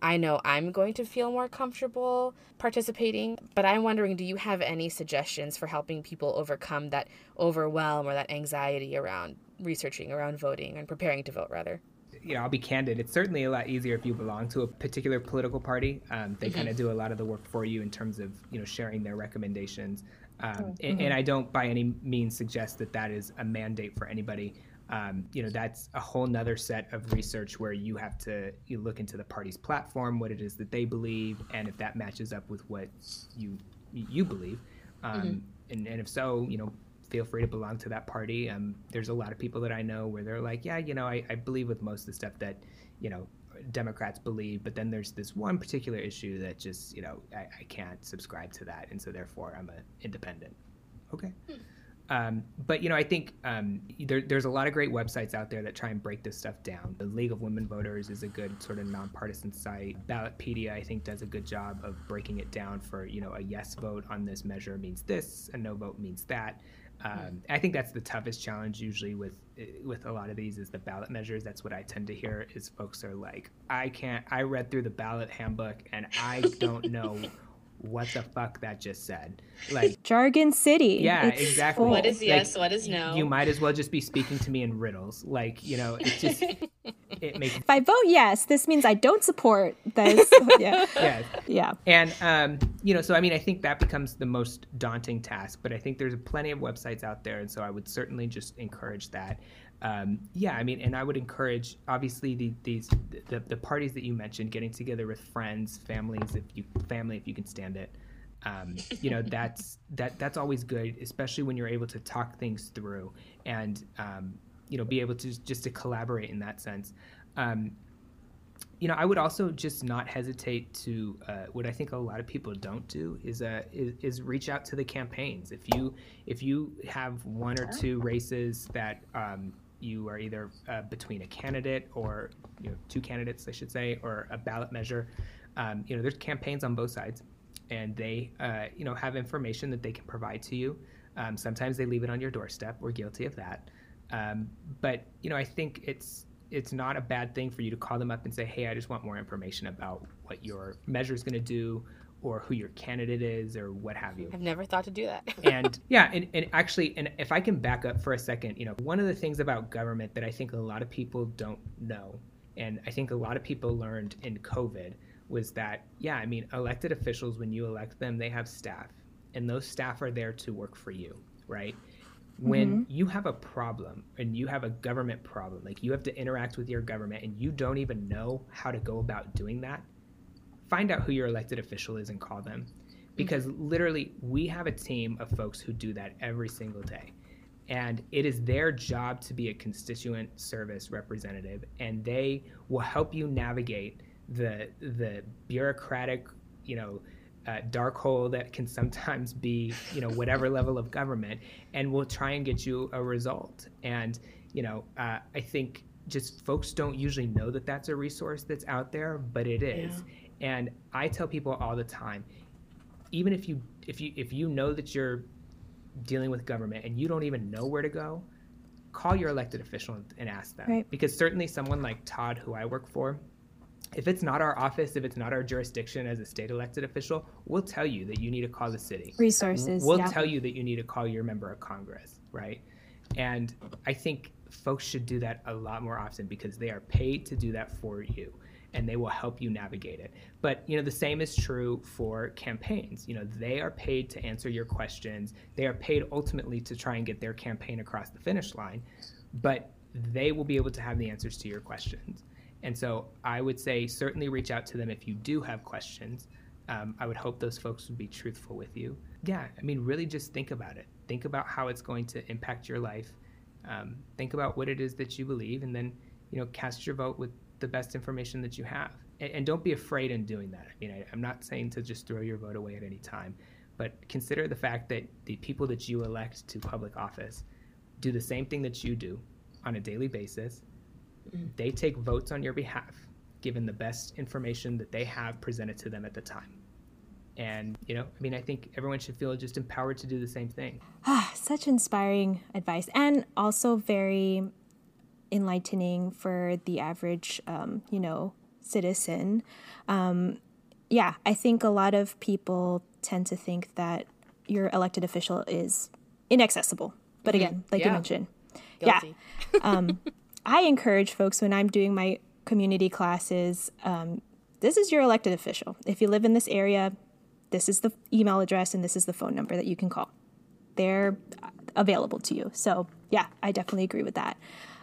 I know I'm going to feel more comfortable participating, but I'm wondering do you have any suggestions for helping people overcome that overwhelm or that anxiety around researching, around voting, and preparing to vote, rather? You know, I'll be candid. It's certainly a lot easier if you belong to a particular political party. Um, they mm-hmm. kind of do a lot of the work for you in terms of you know sharing their recommendations. Um, mm-hmm. and, and I don't by any means suggest that that is a mandate for anybody um, you know that's a whole nother set of research where you have to you look into the party's platform what it is that they believe and if that matches up with what you you believe um, mm-hmm. and, and if so you know feel free to belong to that party um, there's a lot of people that i know where they're like yeah you know I, I believe with most of the stuff that you know democrats believe but then there's this one particular issue that just you know i, I can't subscribe to that and so therefore i'm an independent okay hmm. Um, but you know, I think um, there, there's a lot of great websites out there that try and break this stuff down. The League of Women Voters is a good sort of nonpartisan site. Ballotpedia, I think, does a good job of breaking it down for you know a yes vote on this measure means this, a no vote means that. Um, I think that's the toughest challenge usually with with a lot of these is the ballot measures. That's what I tend to hear is folks are like, I can't. I read through the ballot handbook and I don't know what the fuck that just said. Like jargon city. Yeah, it's exactly. What is yes? Like, what is no? You might as well just be speaking to me in riddles. Like you know, it just it makes. If I vote yes, this means I don't support this. yeah. Yeah. Yeah. And um, you know, so I mean, I think that becomes the most daunting task, but I think there's plenty of websites out there, and so I would certainly just encourage that. Um, yeah, I mean, and I would encourage obviously the, these the, the parties that you mentioned, getting together with friends, families, if you family, if you can stand it. Um, you know, that's that that's always good, especially when you're able to talk things through and um, you know be able to just to collaborate in that sense. Um, you know, I would also just not hesitate to uh, what I think a lot of people don't do is, uh, is, is reach out to the campaigns. If you if you have one or two races that um, you are either uh, between a candidate or you know two candidates, I should say, or a ballot measure, um, you know, there's campaigns on both sides, and they uh, you know have information that they can provide to you. Um, sometimes they leave it on your doorstep. We're guilty of that. Um, but you know, I think it's it's not a bad thing for you to call them up and say, "Hey, I just want more information about what your measure is going to do." Or who your candidate is, or what have you. I've never thought to do that. and yeah, and, and actually, and if I can back up for a second, you know, one of the things about government that I think a lot of people don't know, and I think a lot of people learned in COVID, was that, yeah, I mean, elected officials, when you elect them, they have staff, and those staff are there to work for you, right? when mm-hmm. you have a problem and you have a government problem, like you have to interact with your government and you don't even know how to go about doing that, find out who your elected official is and call them. Because literally, we have a team of folks who do that every single day. And it is their job to be a constituent service representative, and they will help you navigate the the bureaucratic, you know, uh, dark hole that can sometimes be, you know, whatever level of government, and we'll try and get you a result. And you know, uh, I think just folks don't usually know that that's a resource that's out there, but it is. Yeah. And I tell people all the time, even if you if you if you know that you're dealing with government and you don't even know where to go, call your elected official and ask them. Right. Because certainly someone like Todd, who I work for, if it's not our office, if it's not our jurisdiction as a state elected official, we'll tell you that you need to call the city. Resources. We'll yeah. tell you that you need to call your member of Congress, right? And I think folks should do that a lot more often because they are paid to do that for you and they will help you navigate it. But you know the same is true for campaigns. You know they are paid to answer your questions. They are paid ultimately to try and get their campaign across the finish line, but they will be able to have the answers to your questions. And so I would say certainly reach out to them if you do have questions. Um, I would hope those folks would be truthful with you. Yeah, I mean, really just think about it. Think about how it's going to impact your life. Um, think about what it is that you believe, and then you know cast your vote with the best information that you have. And, and don't be afraid in doing that. I mean, I, I'm not saying to just throw your vote away at any time, but consider the fact that the people that you elect to public office do the same thing that you do on a daily basis they take votes on your behalf, given the best information that they have presented to them at the time. And, you know, I mean, I think everyone should feel just empowered to do the same thing. Ah, such inspiring advice. And also very enlightening for the average, um, you know, citizen. Um, yeah, I think a lot of people tend to think that your elected official is inaccessible. But mm-hmm. again, like yeah. you mentioned, Guilty. yeah. Um, I encourage folks when I'm doing my community classes um, this is your elected official. If you live in this area, this is the email address and this is the phone number that you can call. They're available to you. So, yeah, I definitely agree with that.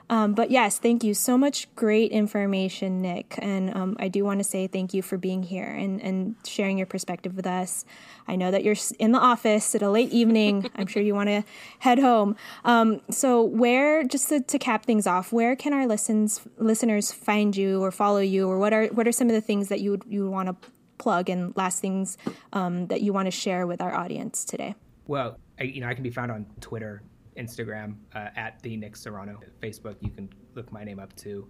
Um, but yes, thank you so much. Great information, Nick. And um, I do want to say thank you for being here and, and sharing your perspective with us. I know that you're in the office at a late evening. I'm sure you want to head home. Um, so, where, just to, to, cap things off, where can our listens, listeners find you or follow you, or what are what are some of the things that you would, you want to plug and last things um, that you want to share with our audience today? Well, I, you know, I can be found on Twitter Instagram uh, at the Nick Serrano. Facebook, you can look my name up too.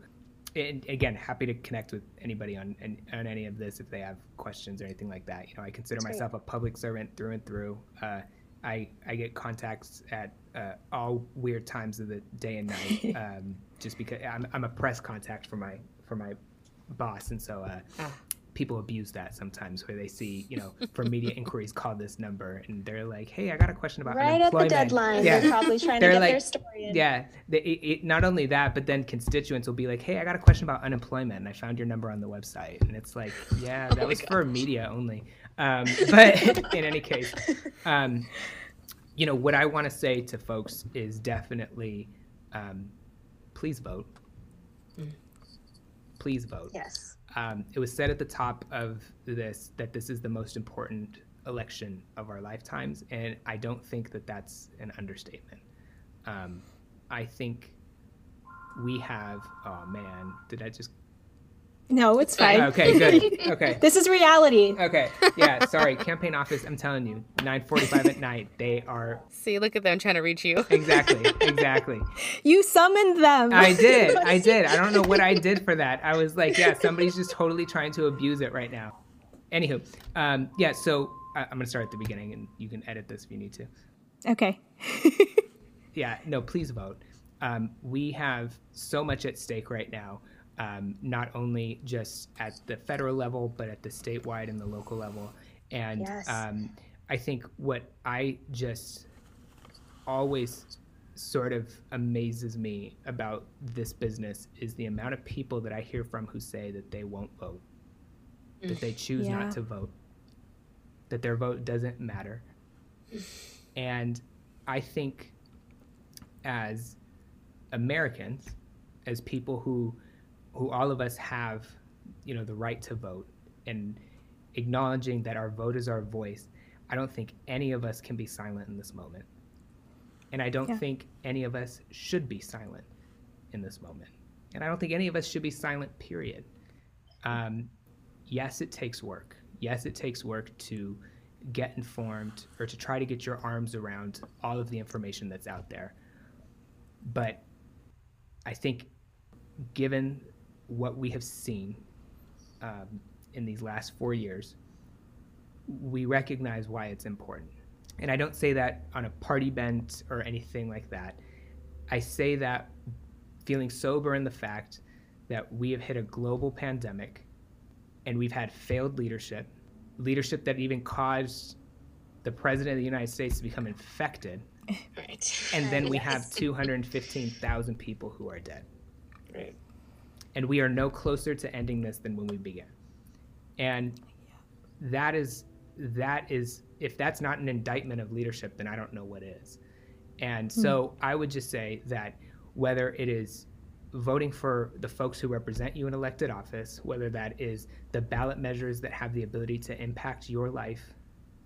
And again, happy to connect with anybody on, on any of this if they have questions or anything like that. You know, I consider That's myself great. a public servant through and through. Uh, I I get contacts at uh, all weird times of the day and night, um, just because I'm, I'm a press contact for my for my boss, and so uh, ah people abuse that sometimes where they see, you know, for media inquiries, call this number and they're like, hey, I got a question about right at the deadline. Yeah. They're probably trying they're to get like, their story in. Yeah. They, it, it, not only that, but then constituents will be like, hey, I got a question about unemployment and I found your number on the website. And it's like, yeah, oh that oh was gosh. for media only. Um, but in any case, um, you know, what I want to say to folks is definitely um, please vote. Mm. Please vote. Yes. Um, it was said at the top of this that this is the most important election of our lifetimes, and I don't think that that's an understatement. Um, I think we have. Oh man, did I just no, it's fine. Okay, good. Okay. this is reality. Okay. Yeah, sorry. Campaign office, I'm telling you, 9:45 at night, they are See, look at them trying to reach you. Exactly. Exactly. You summoned them. I did. I did. I don't know what I did for that. I was like, yeah, somebody's just totally trying to abuse it right now. Anywho, um, yeah, so I, I'm going to start at the beginning and you can edit this if you need to. Okay. yeah, no, please vote. Um, we have so much at stake right now um, not only just at the federal level, but at the statewide and the local level. And yes. um, I think what I just always sort of amazes me about this business is the amount of people that I hear from who say that they won't vote, that they choose yeah. not to vote, that their vote doesn't matter. And I think as Americans, as people who who all of us have, you know, the right to vote and acknowledging that our vote is our voice, I don't think any of us can be silent in this moment. And I don't yeah. think any of us should be silent in this moment. And I don't think any of us should be silent, period. Um, yes, it takes work. Yes, it takes work to get informed or to try to get your arms around all of the information that's out there. But I think given what we have seen um, in these last four years, we recognize why it's important. And I don't say that on a party bent or anything like that. I say that feeling sober in the fact that we have hit a global pandemic and we've had failed leadership, leadership that even caused the president of the United States to become infected. Right. And then we yes. have 215,000 people who are dead. Right and we are no closer to ending this than when we began. And that is that is if that's not an indictment of leadership, then I don't know what is. And so mm. I would just say that whether it is voting for the folks who represent you in elected office, whether that is the ballot measures that have the ability to impact your life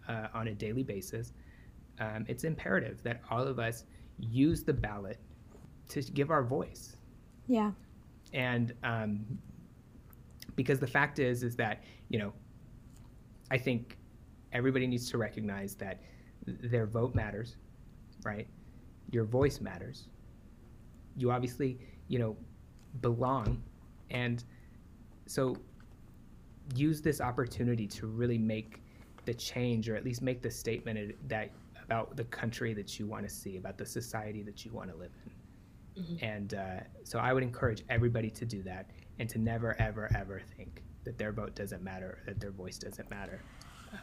uh, on a daily basis, um, it's imperative that all of us use the ballot to give our voice. Yeah and um, because the fact is is that you know i think everybody needs to recognize that their vote matters right? Your voice matters. You obviously you know belong. And so use this opportunity to really make the change or at least make the statement that about the country that you want to see about the society that you want to live in Mm-hmm. And uh, so I would encourage everybody to do that and to never, ever, ever think that their vote doesn't matter, that their voice doesn't matter.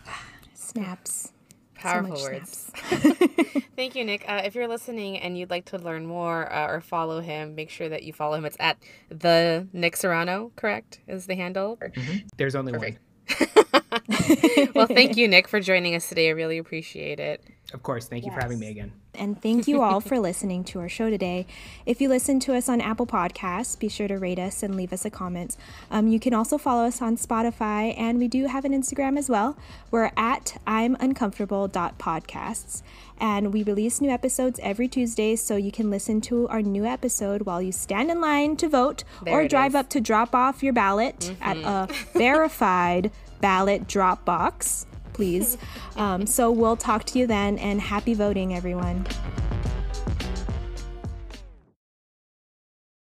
Snaps. Powerful so words. Thank you, Nick. Uh, if you're listening and you'd like to learn more uh, or follow him, make sure that you follow him. It's at the Nick Serrano, correct? Is the handle? Mm-hmm. There's only Perfect. one. well, thank you, Nick, for joining us today. I really appreciate it. Of course. Thank yes. you for having me again. And thank you all for listening to our show today. If you listen to us on Apple Podcasts, be sure to rate us and leave us a comment. Um, you can also follow us on Spotify, and we do have an Instagram as well. We're at I'm uncomfortable.podcasts. And we release new episodes every Tuesday, so you can listen to our new episode while you stand in line to vote there or drive is. up to drop off your ballot mm-hmm. at a verified ballot drop box please. Um, so we'll talk to you then, and happy voting, everyone.